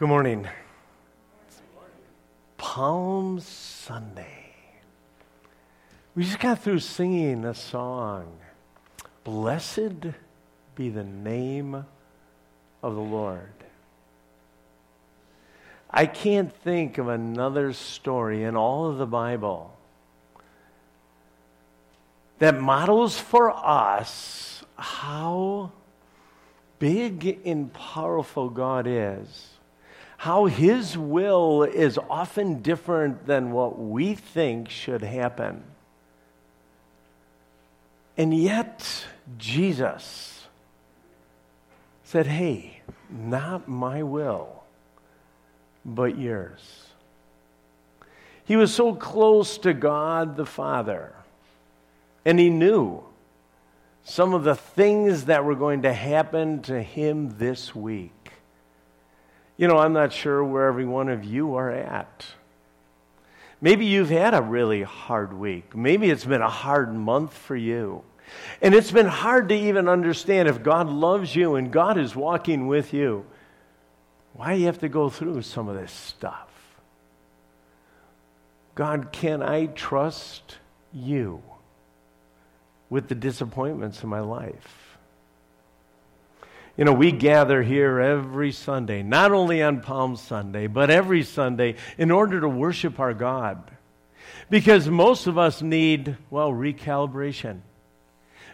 Good morning. Palm Sunday. We just got through singing a song. Blessed be the name of the Lord. I can't think of another story in all of the Bible that models for us how big and powerful God is how His will is often different than what we think should happen. And yet, Jesus said, Hey, not my will, but yours. He was so close to God the Father, and he knew some of the things that were going to happen to him this week. You know, I'm not sure where every one of you are at. Maybe you've had a really hard week. Maybe it's been a hard month for you. And it's been hard to even understand if God loves you and God is walking with you, why do you have to go through some of this stuff? God, can I trust you with the disappointments in my life? You know, we gather here every Sunday, not only on Palm Sunday, but every Sunday in order to worship our God. Because most of us need, well, recalibration.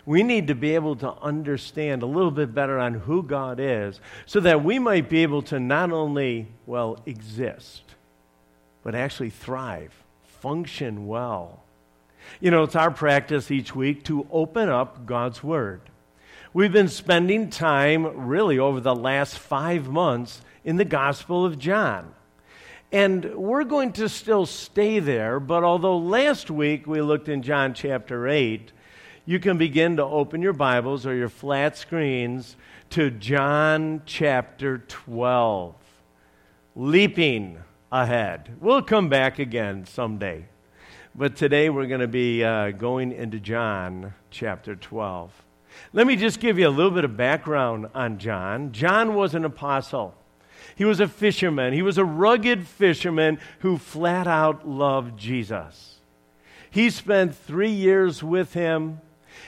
We need to be able to understand a little bit better on who God is so that we might be able to not only, well, exist, but actually thrive, function well. You know, it's our practice each week to open up God's Word. We've been spending time, really, over the last five months in the Gospel of John. And we're going to still stay there, but although last week we looked in John chapter 8, you can begin to open your Bibles or your flat screens to John chapter 12. Leaping ahead. We'll come back again someday. But today we're going to be uh, going into John chapter 12. Let me just give you a little bit of background on John. John was an apostle. He was a fisherman. He was a rugged fisherman who flat out loved Jesus. He spent three years with him.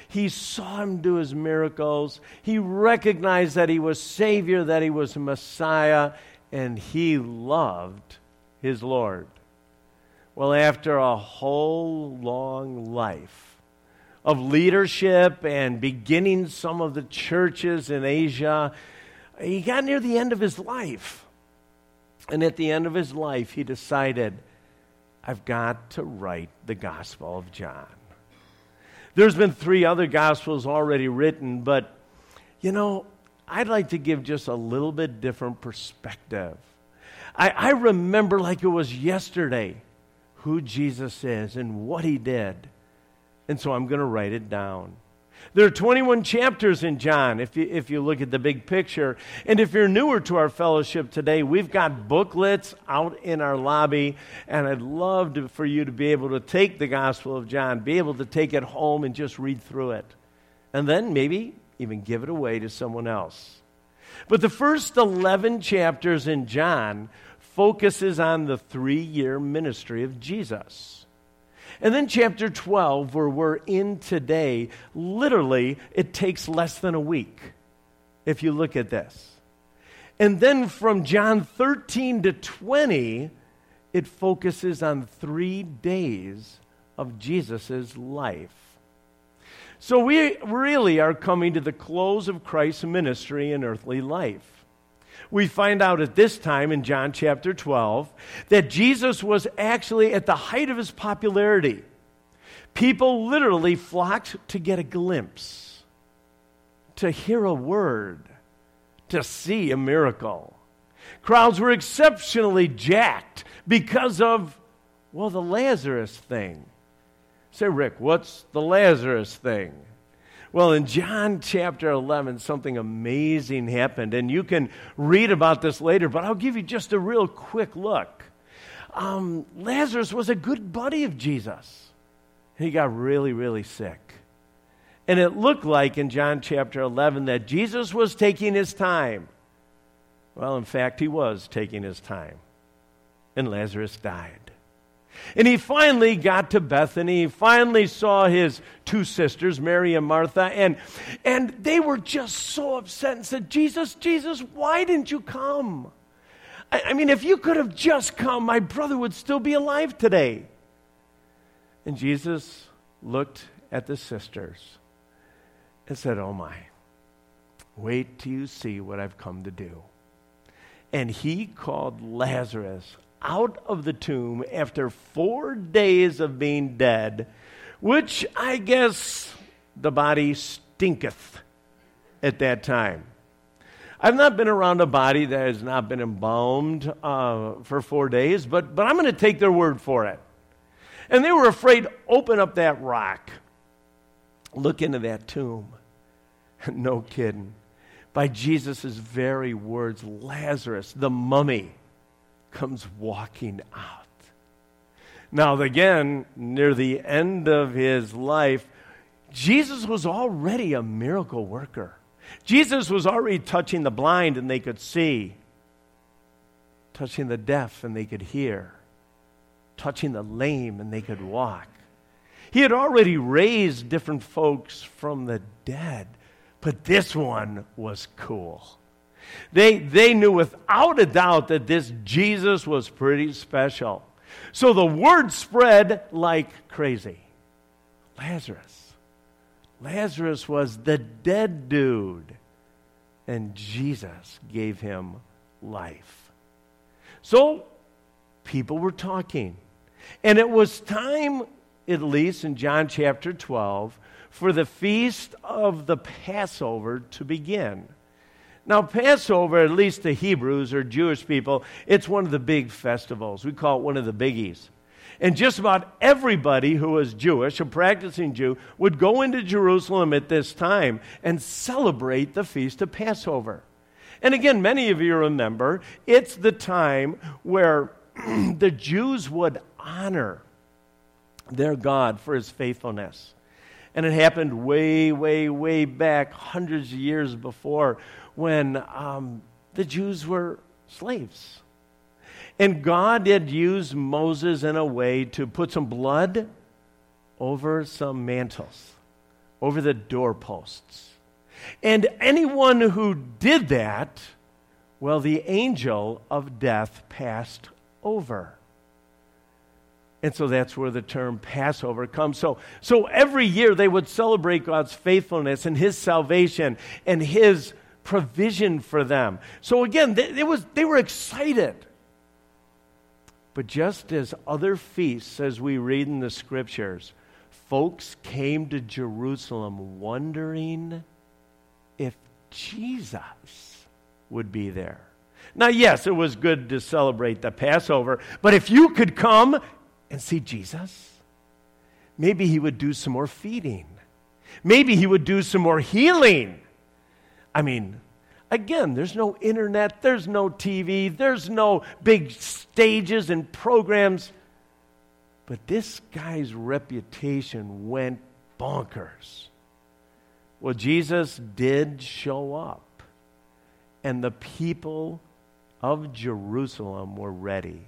He saw him do his miracles. He recognized that he was Savior, that he was Messiah, and he loved his Lord. Well, after a whole long life, of leadership and beginning some of the churches in Asia, he got near the end of his life. And at the end of his life, he decided, I've got to write the Gospel of John. There's been three other Gospels already written, but you know, I'd like to give just a little bit different perspective. I, I remember like it was yesterday who Jesus is and what he did. And so I'm going to write it down. There are 21 chapters in John if you, if you look at the big picture. And if you're newer to our fellowship today, we've got booklets out in our lobby. And I'd love to, for you to be able to take the Gospel of John, be able to take it home and just read through it. And then maybe even give it away to someone else. But the first 11 chapters in John focuses on the three year ministry of Jesus. And then chapter 12, where we're in today, literally, it takes less than a week if you look at this. And then from John 13 to 20, it focuses on three days of Jesus' life. So we really are coming to the close of Christ's ministry and earthly life we find out at this time in John chapter 12 that Jesus was actually at the height of his popularity. People literally flocked to get a glimpse, to hear a word, to see a miracle. Crowds were exceptionally jacked because of, well, the Lazarus thing. Say, Rick, what's the Lazarus thing? Well, in John chapter 11, something amazing happened, and you can read about this later, but I'll give you just a real quick look. Um, Lazarus was a good buddy of Jesus. He got really, really sick. And it looked like in John chapter 11 that Jesus was taking his time. Well, in fact, he was taking his time. And Lazarus died. And he finally got to Bethany. He finally saw his two sisters, Mary and Martha, and, and they were just so upset and said, Jesus, Jesus, why didn't you come? I, I mean, if you could have just come, my brother would still be alive today. And Jesus looked at the sisters and said, Oh my, wait till you see what I've come to do and he called Lazarus out of the tomb after four days of being dead, which I guess the body stinketh at that time. I've not been around a body that has not been embalmed uh, for four days, but, but I'm going to take their word for it. And they were afraid, to open up that rock, look into that tomb. no kidding by Jesus' very words, Lazarus, the mummy, comes walking out. Now, again, near the end of his life, Jesus was already a miracle worker. Jesus was already touching the blind and they could see, touching the deaf and they could hear, touching the lame and they could walk. He had already raised different folks from the dead. But this one was cool. They, they knew without a doubt that this Jesus was pretty special. So the word spread like crazy. Lazarus. Lazarus was the dead dude. And Jesus gave him life. So people were talking. And it was time, at least in John chapter 12, for the feast of the Passover to begin. Now, Passover, at least the Hebrews or Jewish people, it's one of the big festivals. We call it one of the biggies. And just about everybody who was Jewish, a practicing Jew, would go into Jerusalem at this time and celebrate the feast of Passover. And again, many of you remember, it's the time where the Jews would honor their God for his faithfulness. And it happened way, way, way back, hundreds of years before, when um, the Jews were slaves. And God had used Moses in a way to put some blood over some mantles, over the doorposts. And anyone who did that, well, the angel of death passed over. And so that's where the term Passover comes. So, so every year they would celebrate God's faithfulness and His salvation and His provision for them. So again, they, they, was, they were excited. But just as other feasts, as we read in the scriptures, folks came to Jerusalem wondering if Jesus would be there. Now, yes, it was good to celebrate the Passover, but if you could come and see Jesus. Maybe he would do some more feeding. Maybe he would do some more healing. I mean, again, there's no internet, there's no TV, there's no big stages and programs. But this guy's reputation went bonkers. Well, Jesus did show up, and the people of Jerusalem were ready.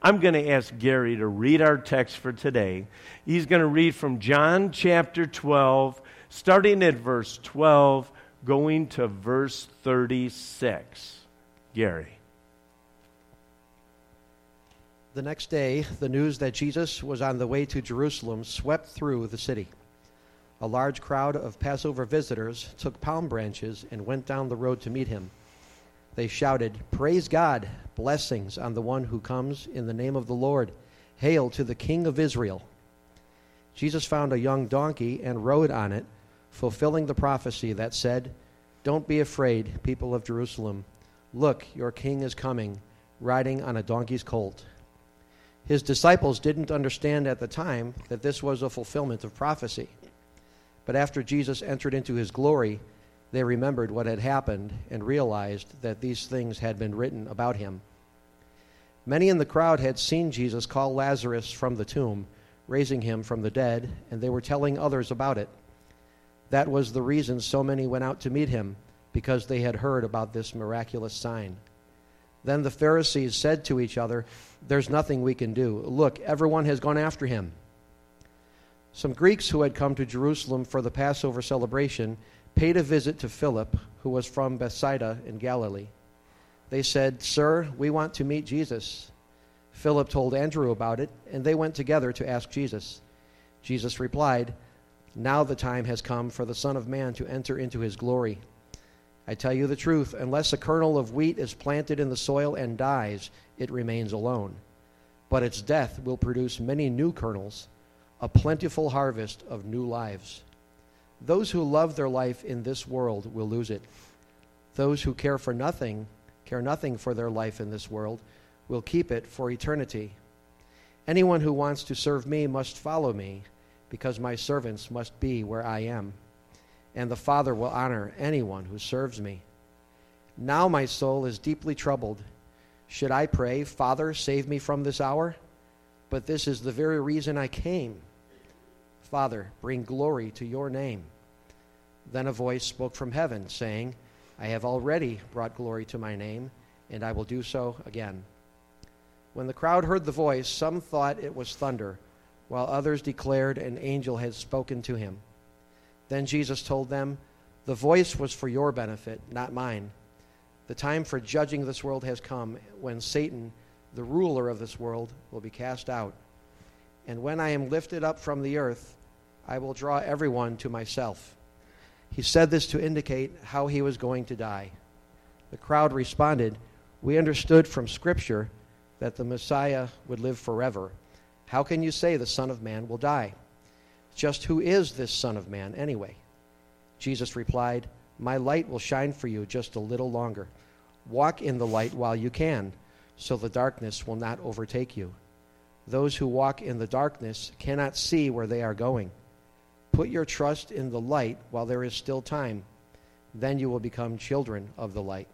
I'm going to ask Gary to read our text for today. He's going to read from John chapter 12, starting at verse 12, going to verse 36. Gary. The next day, the news that Jesus was on the way to Jerusalem swept through the city. A large crowd of Passover visitors took palm branches and went down the road to meet him. They shouted, Praise God! Blessings on the one who comes in the name of the Lord. Hail to the King of Israel. Jesus found a young donkey and rode on it, fulfilling the prophecy that said, Don't be afraid, people of Jerusalem. Look, your king is coming, riding on a donkey's colt. His disciples didn't understand at the time that this was a fulfillment of prophecy. But after Jesus entered into his glory, they remembered what had happened and realized that these things had been written about him. Many in the crowd had seen Jesus call Lazarus from the tomb, raising him from the dead, and they were telling others about it. That was the reason so many went out to meet him, because they had heard about this miraculous sign. Then the Pharisees said to each other, There's nothing we can do. Look, everyone has gone after him. Some Greeks who had come to Jerusalem for the Passover celebration paid a visit to Philip, who was from Bethsaida in Galilee. They said, Sir, we want to meet Jesus. Philip told Andrew about it, and they went together to ask Jesus. Jesus replied, Now the time has come for the Son of Man to enter into his glory. I tell you the truth, unless a kernel of wheat is planted in the soil and dies, it remains alone. But its death will produce many new kernels, a plentiful harvest of new lives. Those who love their life in this world will lose it. Those who care for nothing, care nothing for their life in this world, will keep it for eternity. Anyone who wants to serve me must follow me, because my servants must be where I am and the Father will honor anyone who serves me. Now my soul is deeply troubled. Should I pray, Father, save me from this hour? But this is the very reason I came. Father, bring glory to your name. Then a voice spoke from heaven, saying, I have already brought glory to my name, and I will do so again. When the crowd heard the voice, some thought it was thunder, while others declared an angel had spoken to him. Then Jesus told them, The voice was for your benefit, not mine. The time for judging this world has come when Satan, the ruler of this world, will be cast out. And when I am lifted up from the earth, I will draw everyone to myself. He said this to indicate how he was going to die. The crowd responded, We understood from Scripture that the Messiah would live forever. How can you say the Son of Man will die? Just who is this Son of Man, anyway? Jesus replied, My light will shine for you just a little longer. Walk in the light while you can, so the darkness will not overtake you. Those who walk in the darkness cannot see where they are going. Put your trust in the light while there is still time. Then you will become children of the light.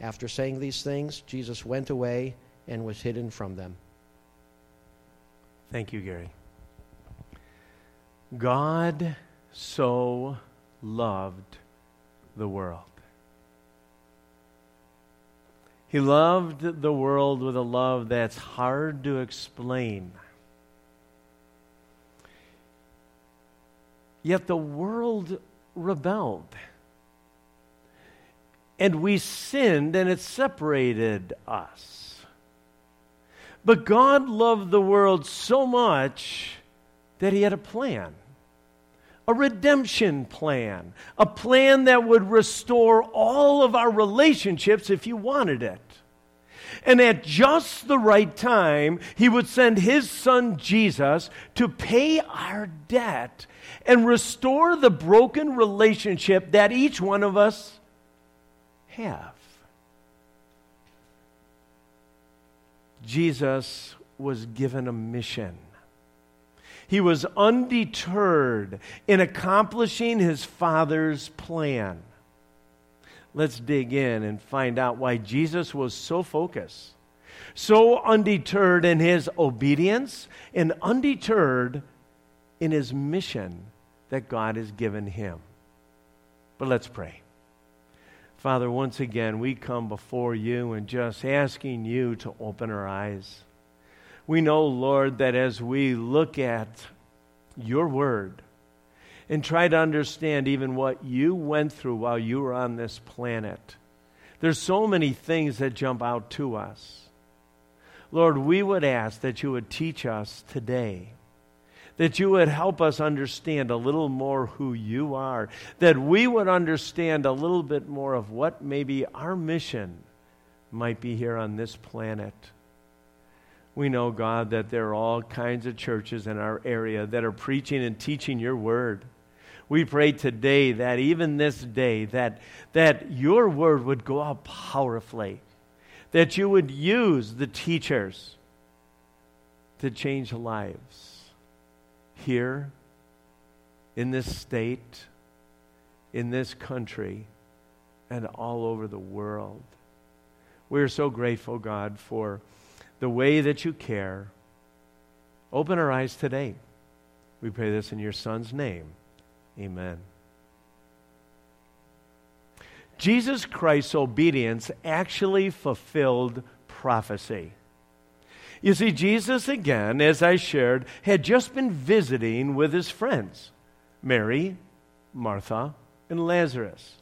After saying these things, Jesus went away and was hidden from them. Thank you, Gary. God so loved the world. He loved the world with a love that's hard to explain. Yet the world rebelled. And we sinned, and it separated us. But God loved the world so much that he had a plan a redemption plan, a plan that would restore all of our relationships if you wanted it. And at just the right time, he would send his son Jesus to pay our debt and restore the broken relationship that each one of us have. Jesus was given a mission he was undeterred in accomplishing his Father's plan. Let's dig in and find out why Jesus was so focused, so undeterred in his obedience, and undeterred in his mission that God has given him. But let's pray. Father, once again, we come before you and just asking you to open our eyes we know, Lord, that as we look at your word and try to understand even what you went through while you were on this planet, there's so many things that jump out to us. Lord, we would ask that you would teach us today, that you would help us understand a little more who you are, that we would understand a little bit more of what maybe our mission might be here on this planet. We know, God, that there are all kinds of churches in our area that are preaching and teaching your word. We pray today that even this day, that, that your word would go out powerfully, that you would use the teachers to change lives here, in this state, in this country, and all over the world. We are so grateful, God, for the way that you care. Open our eyes today. We pray this in your Son's name. Amen. Jesus Christ's obedience actually fulfilled prophecy. You see, Jesus, again, as I shared, had just been visiting with his friends Mary, Martha, and Lazarus.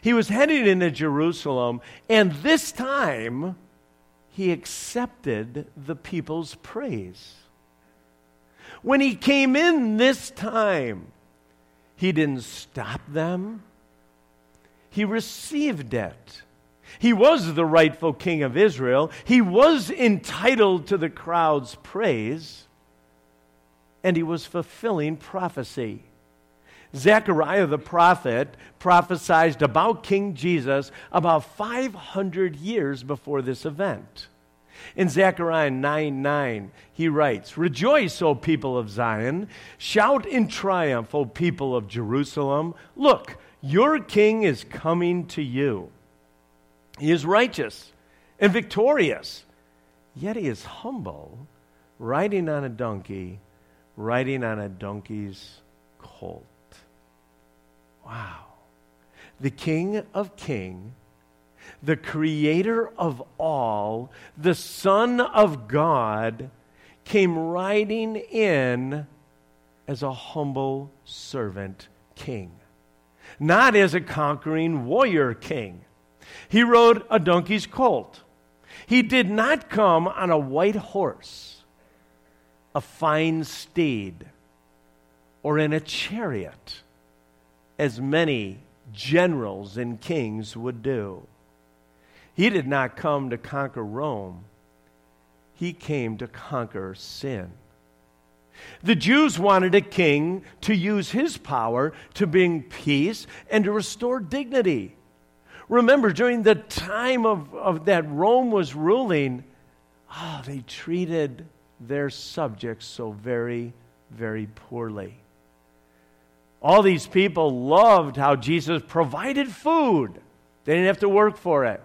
He was heading into Jerusalem, and this time he accepted the people's praise. When he came in this time, he didn't stop them, he received it. He was the rightful king of Israel. He was entitled to the crowd's praise, and he was fulfilling prophecy. Zechariah the prophet prophesied about King Jesus about 500 years before this event. In Zechariah 9 9, he writes, Rejoice, O people of Zion. Shout in triumph, O people of Jerusalem. Look, your king is coming to you. He is righteous and victorious, yet he is humble, riding on a donkey, riding on a donkey's colt. Wow. The King of Kings, the Creator of all, the Son of God, came riding in as a humble servant king, not as a conquering warrior king. He rode a donkey's colt. He did not come on a white horse, a fine steed, or in a chariot as many generals and kings would do. He did not come to conquer Rome, he came to conquer sin. The Jews wanted a king to use his power to bring peace and to restore dignity. Remember, during the time of, of that Rome was ruling, oh, they treated their subjects so very, very poorly. All these people loved how Jesus provided food. They didn't have to work for it.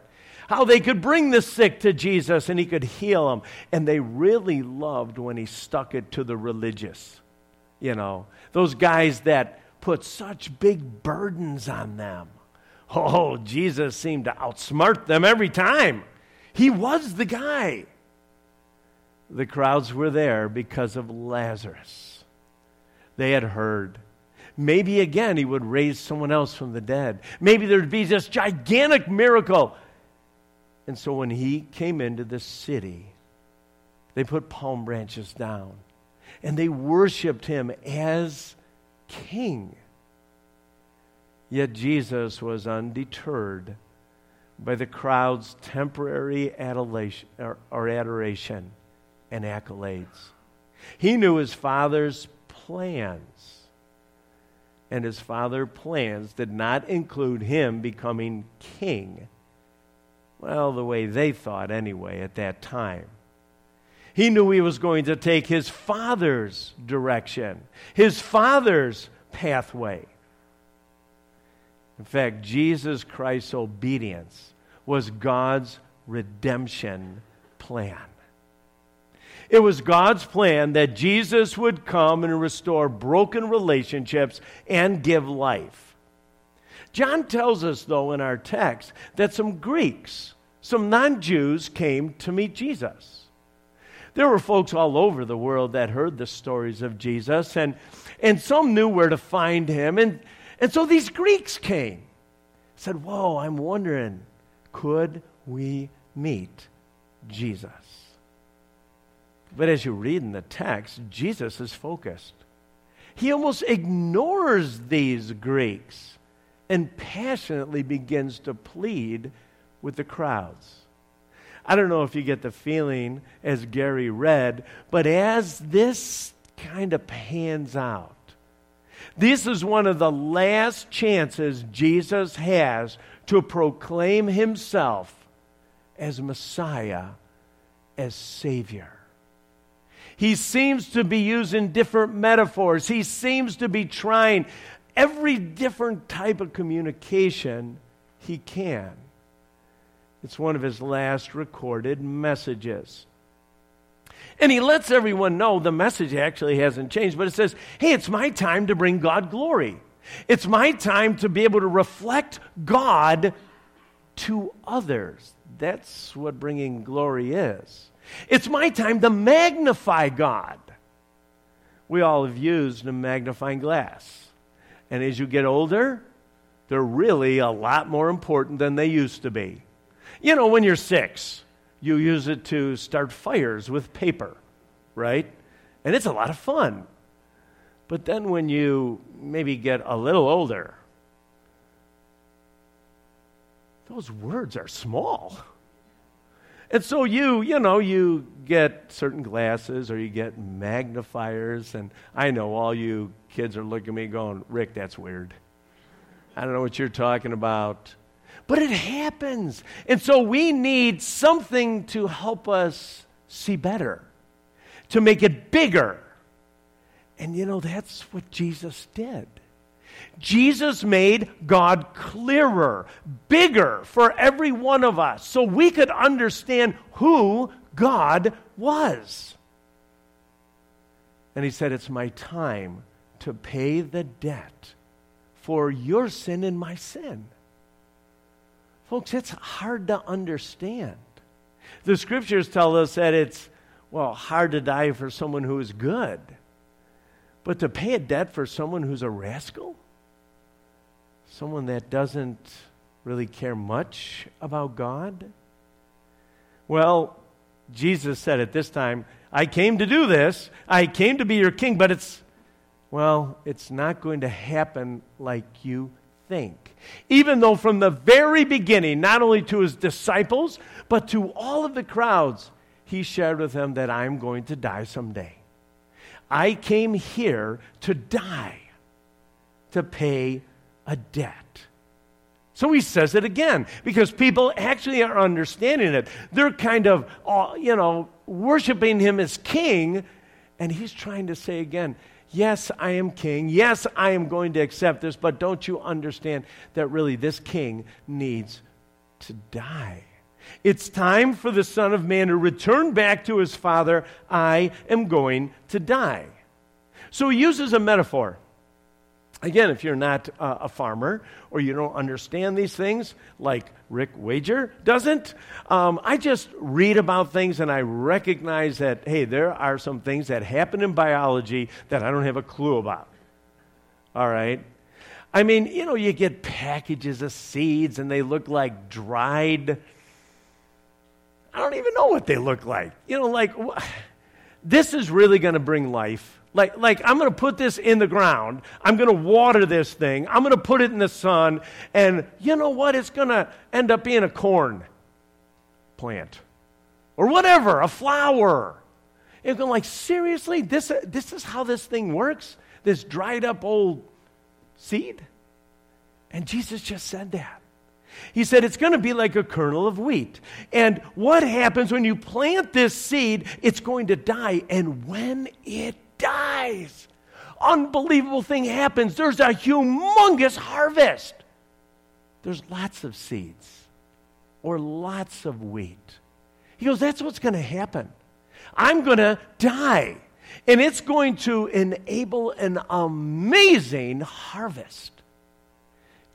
How they could bring the sick to Jesus and he could heal them. And they really loved when he stuck it to the religious. You know, those guys that put such big burdens on them. Oh, Jesus seemed to outsmart them every time. He was the guy. The crowds were there because of Lazarus. They had heard Maybe again he would raise someone else from the dead. Maybe there'd be this gigantic miracle. And so when he came into the city, they put palm branches down and they worshiped him as king. Yet Jesus was undeterred by the crowd's temporary adulation, or, adoration and accolades. He knew his father's plans and his father's plans did not include him becoming king. Well, the way they thought anyway at that time. He knew he was going to take his father's direction, his father's pathway. In fact, Jesus Christ's obedience was God's redemption plan. It was God's plan that Jesus would come and restore broken relationships and give life. John tells us, though, in our text, that some Greeks, some non Jews, came to meet Jesus. There were folks all over the world that heard the stories of Jesus, and, and some knew where to find him. And, and so these Greeks came. Said, Whoa, I'm wondering, could we meet Jesus? But as you read in the text, Jesus is focused. He almost ignores these Greeks and passionately begins to plead with the crowds. I don't know if you get the feeling as Gary read, but as this kind of pans out, this is one of the last chances Jesus has to proclaim himself as Messiah, as Savior. He seems to be using different metaphors. He seems to be trying every different type of communication he can. It's one of his last recorded messages. And he lets everyone know the message actually hasn't changed, but it says, hey, it's my time to bring God glory. It's my time to be able to reflect God to others. That's what bringing glory is. It's my time to magnify God. We all have used a magnifying glass. And as you get older, they're really a lot more important than they used to be. You know, when you're six, you use it to start fires with paper, right? And it's a lot of fun. But then when you maybe get a little older, those words are small. And so you, you know, you get certain glasses or you get magnifiers. And I know all you kids are looking at me going, Rick, that's weird. I don't know what you're talking about. But it happens. And so we need something to help us see better, to make it bigger. And you know, that's what Jesus did. Jesus made God clearer, bigger for every one of us so we could understand who God was. And he said, It's my time to pay the debt for your sin and my sin. Folks, it's hard to understand. The scriptures tell us that it's, well, hard to die for someone who is good. But to pay a debt for someone who's a rascal? Someone that doesn't really care much about God? Well, Jesus said at this time, I came to do this. I came to be your king, but it's, well, it's not going to happen like you think. Even though from the very beginning, not only to his disciples, but to all of the crowds, he shared with them that I'm going to die someday. I came here to die, to pay a debt. So he says it again because people actually are understanding it. They're kind of, uh, you know, worshiping him as king, and he's trying to say again, Yes, I am king. Yes, I am going to accept this, but don't you understand that really this king needs to die? It's time for the Son of Man to return back to his Father. I am going to die. So he uses a metaphor. Again, if you're not uh, a farmer or you don't understand these things, like Rick Wager doesn't, um, I just read about things and I recognize that, hey, there are some things that happen in biology that I don't have a clue about. All right? I mean, you know, you get packages of seeds and they look like dried. I don't even know what they look like. You know, like, this is really going to bring life like, like I'm going to put this in the ground. I'm going to water this thing. I'm going to put it in the sun. And you know what? It's going to end up being a corn plant or whatever, a flower. It's going like, seriously? This, this is how this thing works? This dried up old seed? And Jesus just said that. He said it's going to be like a kernel of wheat. And what happens when you plant this seed? It's going to die. And when it dies. Unbelievable thing happens. There's a humongous harvest. There's lots of seeds or lots of wheat. He goes, That's what's going to happen. I'm going to die. And it's going to enable an amazing harvest.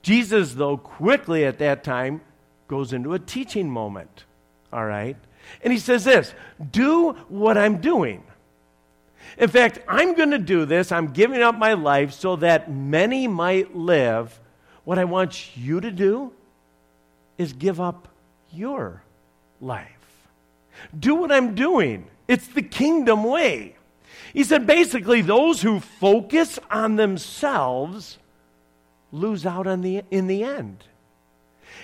Jesus, though, quickly at that time goes into a teaching moment. All right? And he says this Do what I'm doing. In fact, I'm going to do this. I'm giving up my life so that many might live. What I want you to do is give up your life. Do what I'm doing. It's the kingdom way. He said basically, those who focus on themselves lose out on the, in the end.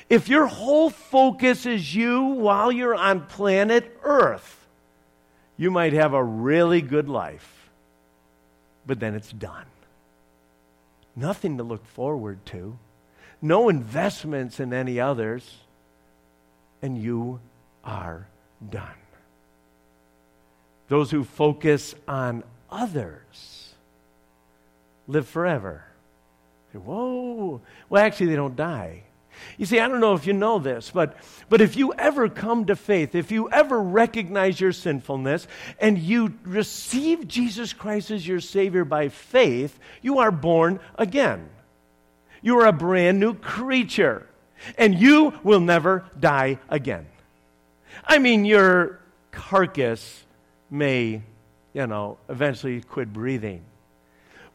If your whole focus is you while you're on planet Earth, you might have a really good life, but then it's done. Nothing to look forward to, no investments in any others, and you are done. Those who focus on others live forever. Whoa. Well, actually, they don't die. You see, I don't know if you know this, but, but if you ever come to faith, if you ever recognize your sinfulness, and you receive Jesus Christ as your Savior by faith, you are born again. You are a brand new creature. and you will never die again. I mean, your carcass may, you know, eventually quit breathing.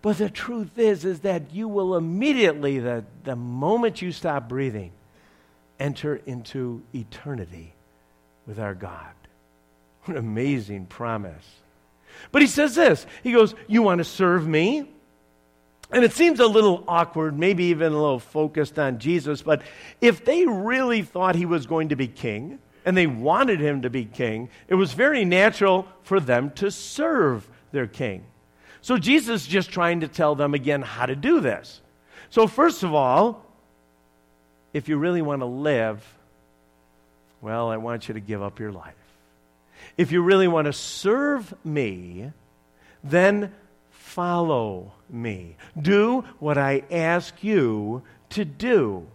But the truth is, is that you will immediately, the, the moment you stop breathing, enter into eternity with our God. What an amazing promise. But he says this He goes, You want to serve me? And it seems a little awkward, maybe even a little focused on Jesus, but if they really thought he was going to be king and they wanted him to be king, it was very natural for them to serve their king. So Jesus is just trying to tell them again how to do this. So, first of all, if you really want to live, well, I want you to give up your life. If you really want to serve me, then follow me. Do what I ask you to do.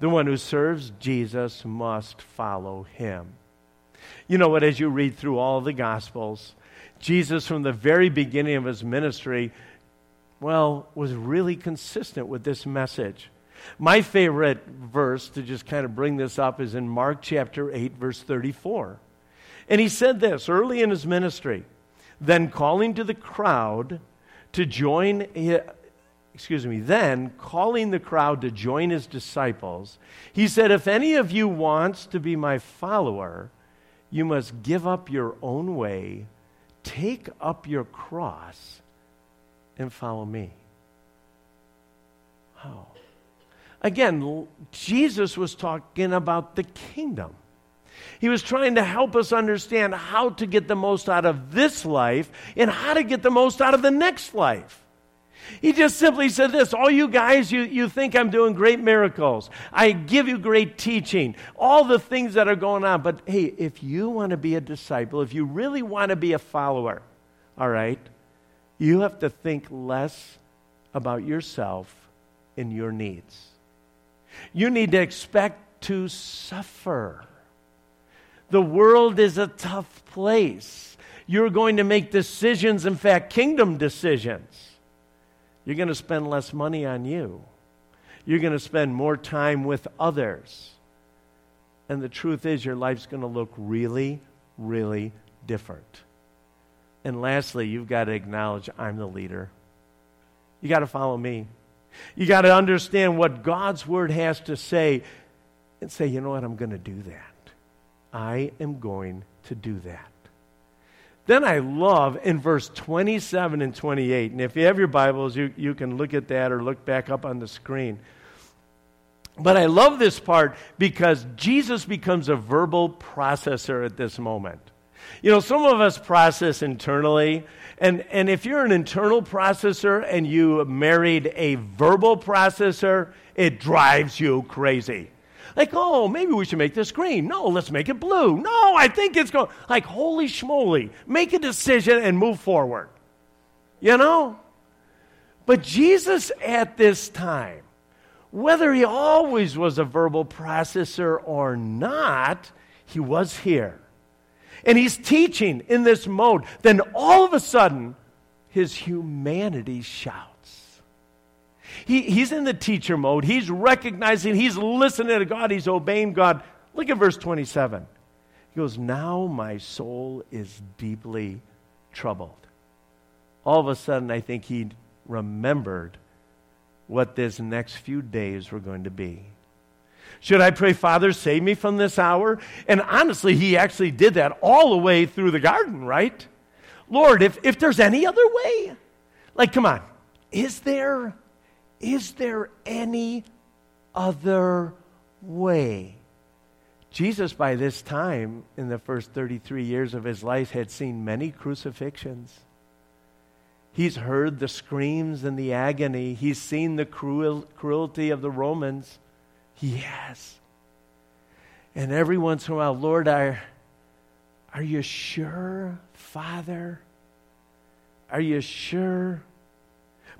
The one who serves Jesus must follow him. You know what, as you read through all the Gospels, Jesus, from the very beginning of his ministry, well, was really consistent with this message. My favorite verse to just kind of bring this up is in Mark chapter 8, verse 34. And he said this early in his ministry. Then calling to the crowd to join, excuse me, then calling the crowd to join his disciples, he said, If any of you wants to be my follower, you must give up your own way, take up your cross, and follow me. Oh. Again, Jesus was talking about the kingdom. He was trying to help us understand how to get the most out of this life and how to get the most out of the next life. He just simply said this All you guys, you, you think I'm doing great miracles. I give you great teaching, all the things that are going on. But hey, if you want to be a disciple, if you really want to be a follower, all right, you have to think less about yourself and your needs. You need to expect to suffer. The world is a tough place. You're going to make decisions, in fact, kingdom decisions. You're going to spend less money on you. You're going to spend more time with others. And the truth is, your life's going to look really, really different. And lastly, you've got to acknowledge I'm the leader. You got to follow me. You got to understand what God's word has to say and say, you know what, I'm going to do that. I am going to do that. Then I love in verse 27 and 28, and if you have your Bibles, you, you can look at that or look back up on the screen. But I love this part because Jesus becomes a verbal processor at this moment. You know, some of us process internally, and, and if you're an internal processor and you married a verbal processor, it drives you crazy. Like, oh, maybe we should make this green. No, let's make it blue. No, I think it's going. Like, holy schmoly. Make a decision and move forward. You know? But Jesus at this time, whether he always was a verbal processor or not, he was here. And he's teaching in this mode. Then all of a sudden, his humanity shouts. He, he's in the teacher mode. He's recognizing, he's listening to God, he's obeying God. Look at verse 27. He goes, Now my soul is deeply troubled. All of a sudden, I think he remembered what this next few days were going to be. Should I pray, Father, save me from this hour? And honestly, he actually did that all the way through the garden, right? Lord, if, if there's any other way, like, come on, is there? Is there any other way? Jesus, by this time, in the first 33 years of his life, had seen many crucifixions. He's heard the screams and the agony. He's seen the cruel, cruelty of the Romans. He has. And every once in a while, Lord, are, are you sure, Father? Are you sure?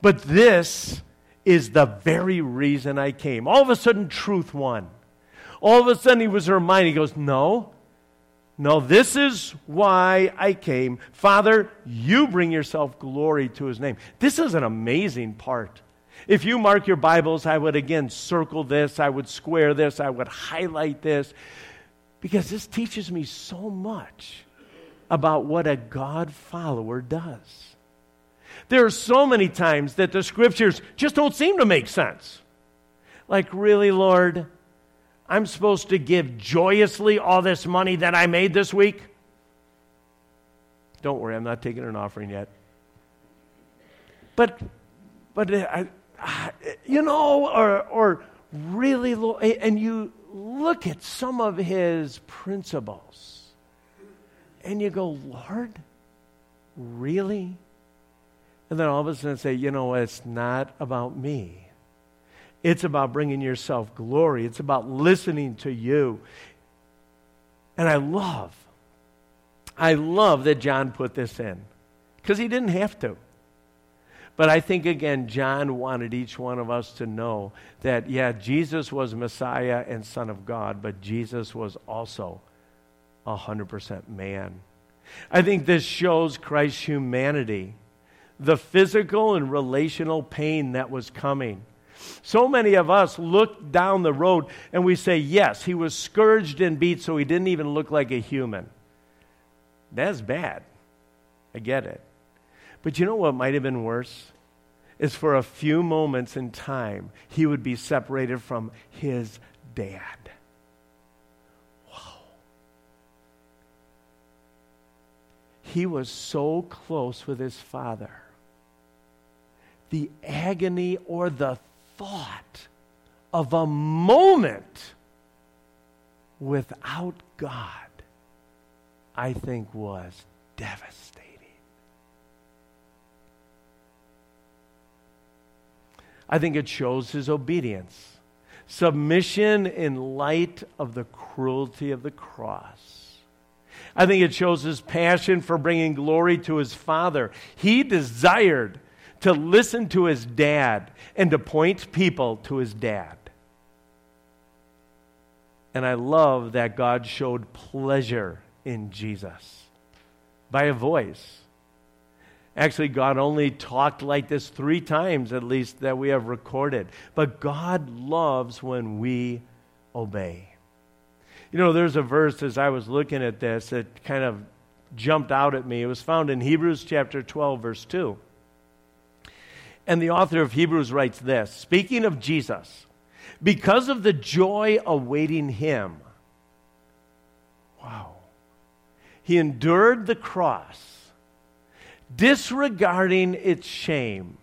But this is the very reason I came. All of a sudden, truth won. All of a sudden, he was reminded. He goes, No, no, this is why I came. Father, you bring yourself glory to his name. This is an amazing part. If you mark your Bibles, I would again circle this, I would square this, I would highlight this, because this teaches me so much about what a God follower does. There are so many times that the scriptures just don't seem to make sense. Like, really, Lord, I'm supposed to give joyously all this money that I made this week? Don't worry, I'm not taking an offering yet. But, but uh, I, you know, or, or really, and you look at some of his principles and you go, Lord, really? And then all of a sudden say, you know, it's not about me. It's about bringing yourself glory. It's about listening to you. And I love, I love that John put this in because he didn't have to. But I think, again, John wanted each one of us to know that, yeah, Jesus was Messiah and Son of God, but Jesus was also 100% man. I think this shows Christ's humanity, the physical and relational pain that was coming. So many of us look down the road and we say, yes, he was scourged and beat, so he didn't even look like a human. That's bad. I get it. But you know what might have been worse? Is for a few moments in time, he would be separated from his dad. Wow. He was so close with his father. The agony or the thought of a moment without God, I think was devastating. I think it shows his obedience. Submission in light of the cruelty of the cross. I think it shows his passion for bringing glory to his father. He desired to listen to his dad and to point people to his dad. And I love that God showed pleasure in Jesus by a voice. Actually, God only talked like this three times, at least, that we have recorded. But God loves when we obey. You know, there's a verse as I was looking at this that kind of jumped out at me. It was found in Hebrews chapter 12, verse 2. And the author of Hebrews writes this Speaking of Jesus, because of the joy awaiting him, wow, he endured the cross, disregarding its shame.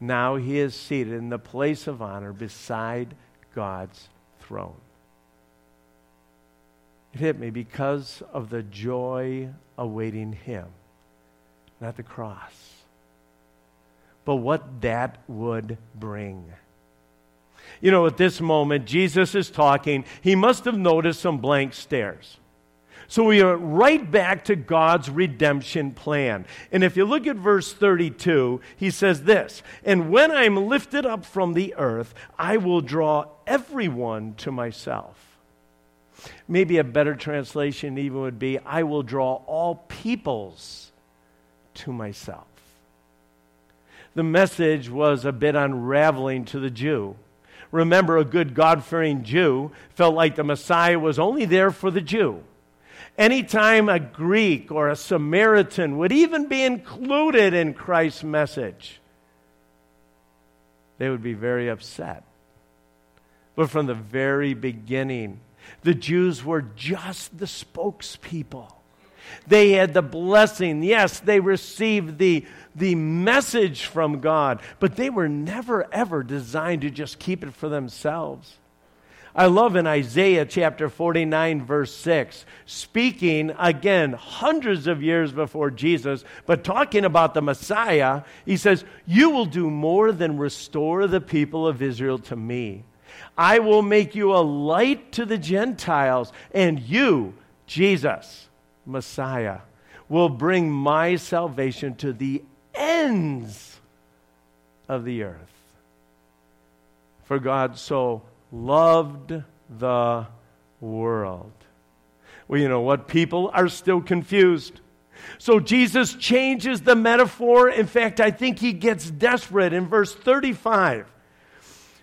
Now he is seated in the place of honor beside God's throne. It hit me because of the joy awaiting him, not the cross but what that would bring. You know, at this moment, Jesus is talking. He must have noticed some blank stares. So we are right back to God's redemption plan. And if you look at verse 32, he says this And when I'm lifted up from the earth, I will draw everyone to myself. Maybe a better translation even would be I will draw all peoples to myself the message was a bit unraveling to the Jew. Remember, a good God fearing Jew felt like the Messiah was only there for the Jew. Anytime a Greek or a Samaritan would even be included in Christ's message, they would be very upset. But from the very beginning, the Jews were just the spokespeople. They had the blessing. Yes, they received the, the message from God, but they were never, ever designed to just keep it for themselves. I love in Isaiah chapter 49, verse 6, speaking again hundreds of years before Jesus, but talking about the Messiah, he says, You will do more than restore the people of Israel to me. I will make you a light to the Gentiles, and you, Jesus, Messiah, will bring my salvation to the ends of the earth. For God so loved the world. Well, you know what? People are still confused. So Jesus changes the metaphor. In fact, I think he gets desperate in verse 35.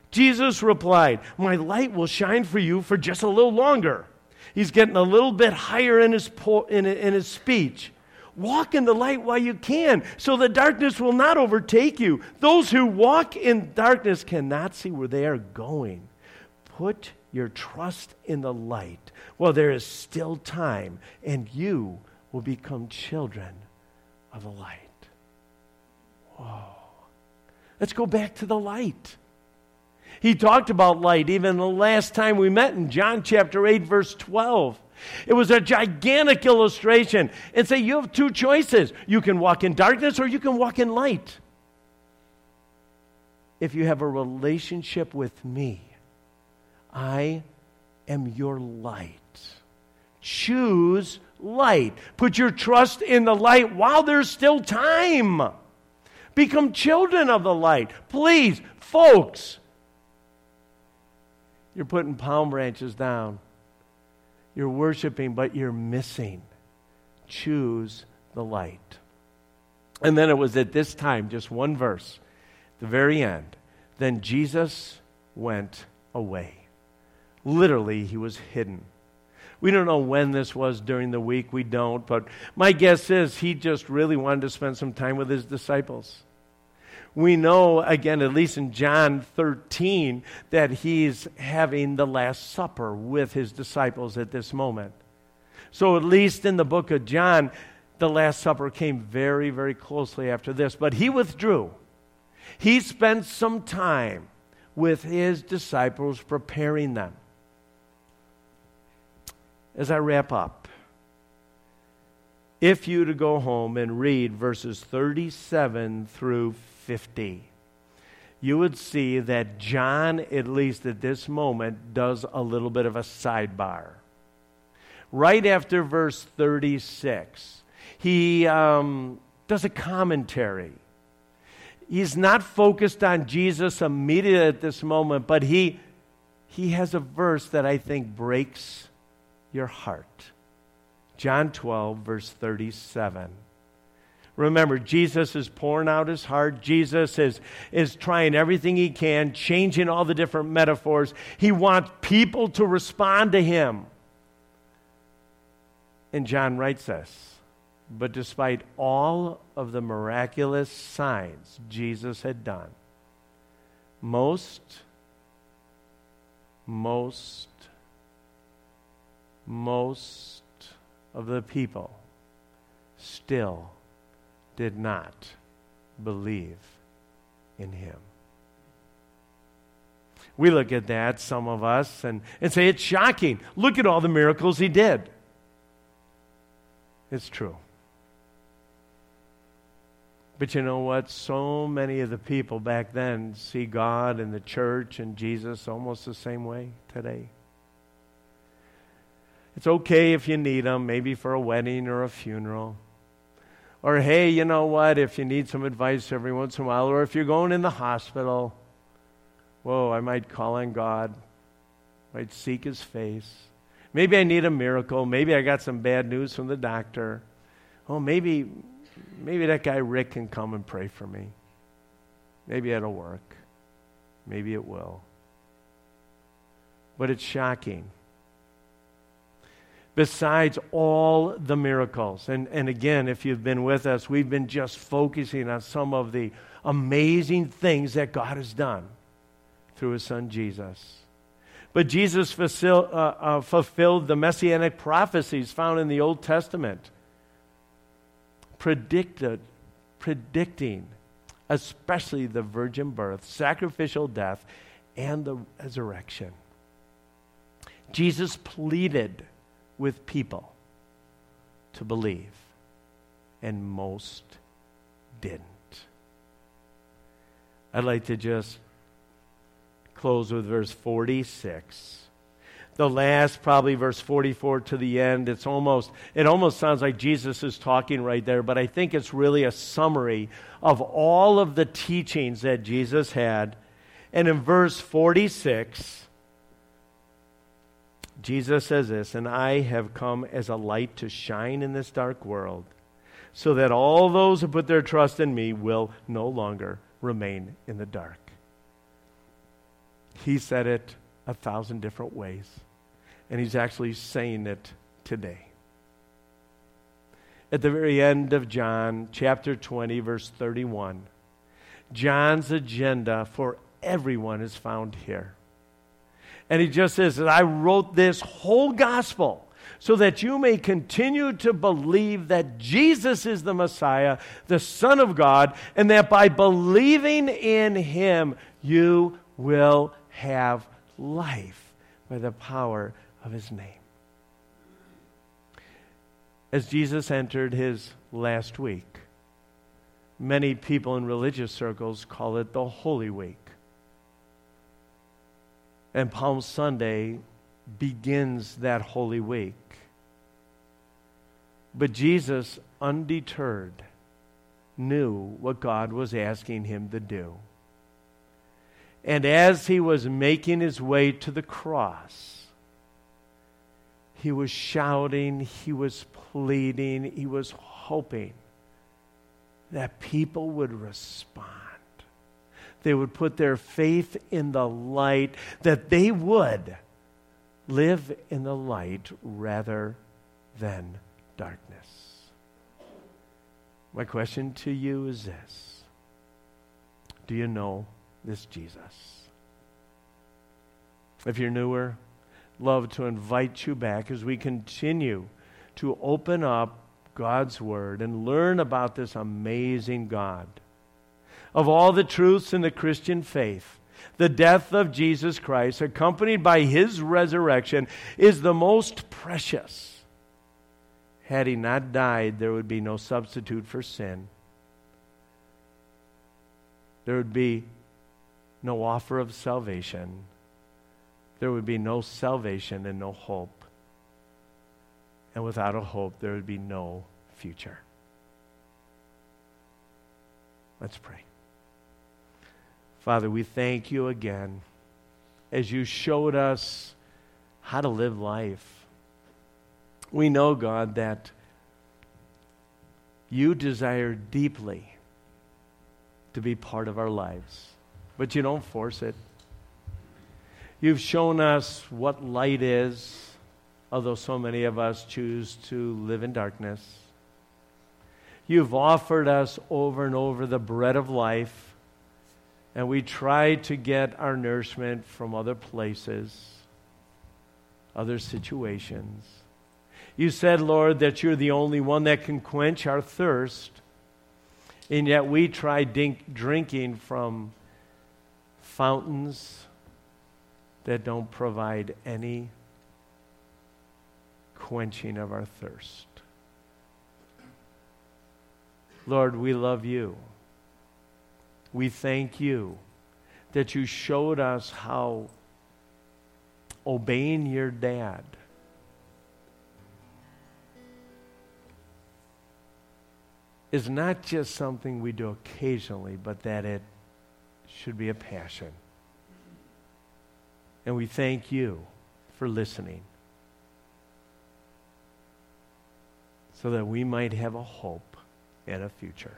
Jesus replied, My light will shine for you for just a little longer. He's getting a little bit higher in his, po- in, in his speech. Walk in the light while you can, so the darkness will not overtake you. Those who walk in darkness cannot see where they are going. Put your trust in the light while there is still time, and you will become children of the light. Whoa. Let's go back to the light. He talked about light even the last time we met in John chapter 8, verse 12. It was a gigantic illustration and say, You have two choices. You can walk in darkness or you can walk in light. If you have a relationship with me, I am your light. Choose light. Put your trust in the light while there's still time. Become children of the light. Please, folks, you're putting palm branches down. You're worshiping, but you're missing. Choose the light. And then it was at this time, just one verse, the very end. Then Jesus went away. Literally, he was hidden. We don't know when this was during the week. We don't. But my guess is he just really wanted to spend some time with his disciples. We know, again, at least in John 13, that he's having the Last Supper with his disciples at this moment. So, at least in the book of John, the Last Supper came very, very closely after this. But he withdrew. He spent some time with his disciples preparing them as I wrap up, if you to go home and read verses 37 through 50, you would see that John, at least at this moment, does a little bit of a sidebar. Right after verse 36, he um, does a commentary. He's not focused on Jesus immediately at this moment, but he, he has a verse that I think breaks your heart. John 12, verse 37. Remember, Jesus is pouring out his heart. Jesus is, is trying everything he can, changing all the different metaphors. He wants people to respond to him. And John writes this But despite all of the miraculous signs Jesus had done, most, most most of the people still did not believe in him. We look at that, some of us, and, and say, it's shocking. Look at all the miracles he did. It's true. But you know what? So many of the people back then see God and the church and Jesus almost the same way today. It's okay if you need them, maybe for a wedding or a funeral. Or, hey, you know what? If you need some advice every once in a while, or if you're going in the hospital, whoa, I might call on God, might seek his face. Maybe I need a miracle. Maybe I got some bad news from the doctor. Oh, maybe, maybe that guy Rick can come and pray for me. Maybe it'll work. Maybe it will. But it's shocking besides all the miracles. And, and again, if you've been with us, we've been just focusing on some of the amazing things that God has done through his son Jesus. But Jesus uh, uh, fulfilled the messianic prophecies found in the Old Testament, predicted, predicting especially the virgin birth, sacrificial death, and the resurrection. Jesus pleaded with people to believe, and most didn't. I'd like to just close with verse 46 the last probably verse 44 to the end it's almost it almost sounds like jesus is talking right there but i think it's really a summary of all of the teachings that jesus had and in verse 46 Jesus says this, and I have come as a light to shine in this dark world, so that all those who put their trust in me will no longer remain in the dark. He said it a thousand different ways, and he's actually saying it today. At the very end of John chapter 20, verse 31, John's agenda for everyone is found here. And he just says that I wrote this whole gospel so that you may continue to believe that Jesus is the Messiah, the Son of God, and that by believing in him, you will have life by the power of his name. As Jesus entered his last week, many people in religious circles call it the Holy Week. And Palm Sunday begins that Holy Week. But Jesus, undeterred, knew what God was asking him to do. And as he was making his way to the cross, he was shouting, he was pleading, he was hoping that people would respond. They would put their faith in the light, that they would live in the light rather than darkness. My question to you is this Do you know this Jesus? If you're newer, love to invite you back as we continue to open up God's Word and learn about this amazing God. Of all the truths in the Christian faith, the death of Jesus Christ, accompanied by his resurrection, is the most precious had he not died, there would be no substitute for sin. There would be no offer of salvation. There would be no salvation and no hope. And without a hope, there would be no future. Let's pray. Father, we thank you again as you showed us how to live life we know, God, that you desire deeply to be part of our lives, but you don't force it. You've shown us what light is, although so many of us choose to live in darkness. You've offered us over and over the bread of life, and we try to get our nourishment from other places, other situations. You said, Lord, that you're the only one that can quench our thirst. And yet we try dink, drinking from fountains that don't provide any quenching of our thirst. Lord, we love you. We thank you that you showed us how obeying your dad is not just something we do occasionally, but that it should be a passion. And we thank you for listening so that we might have a hope and a future.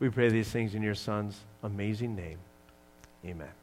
We pray these things in your Son's amazing name. Amen.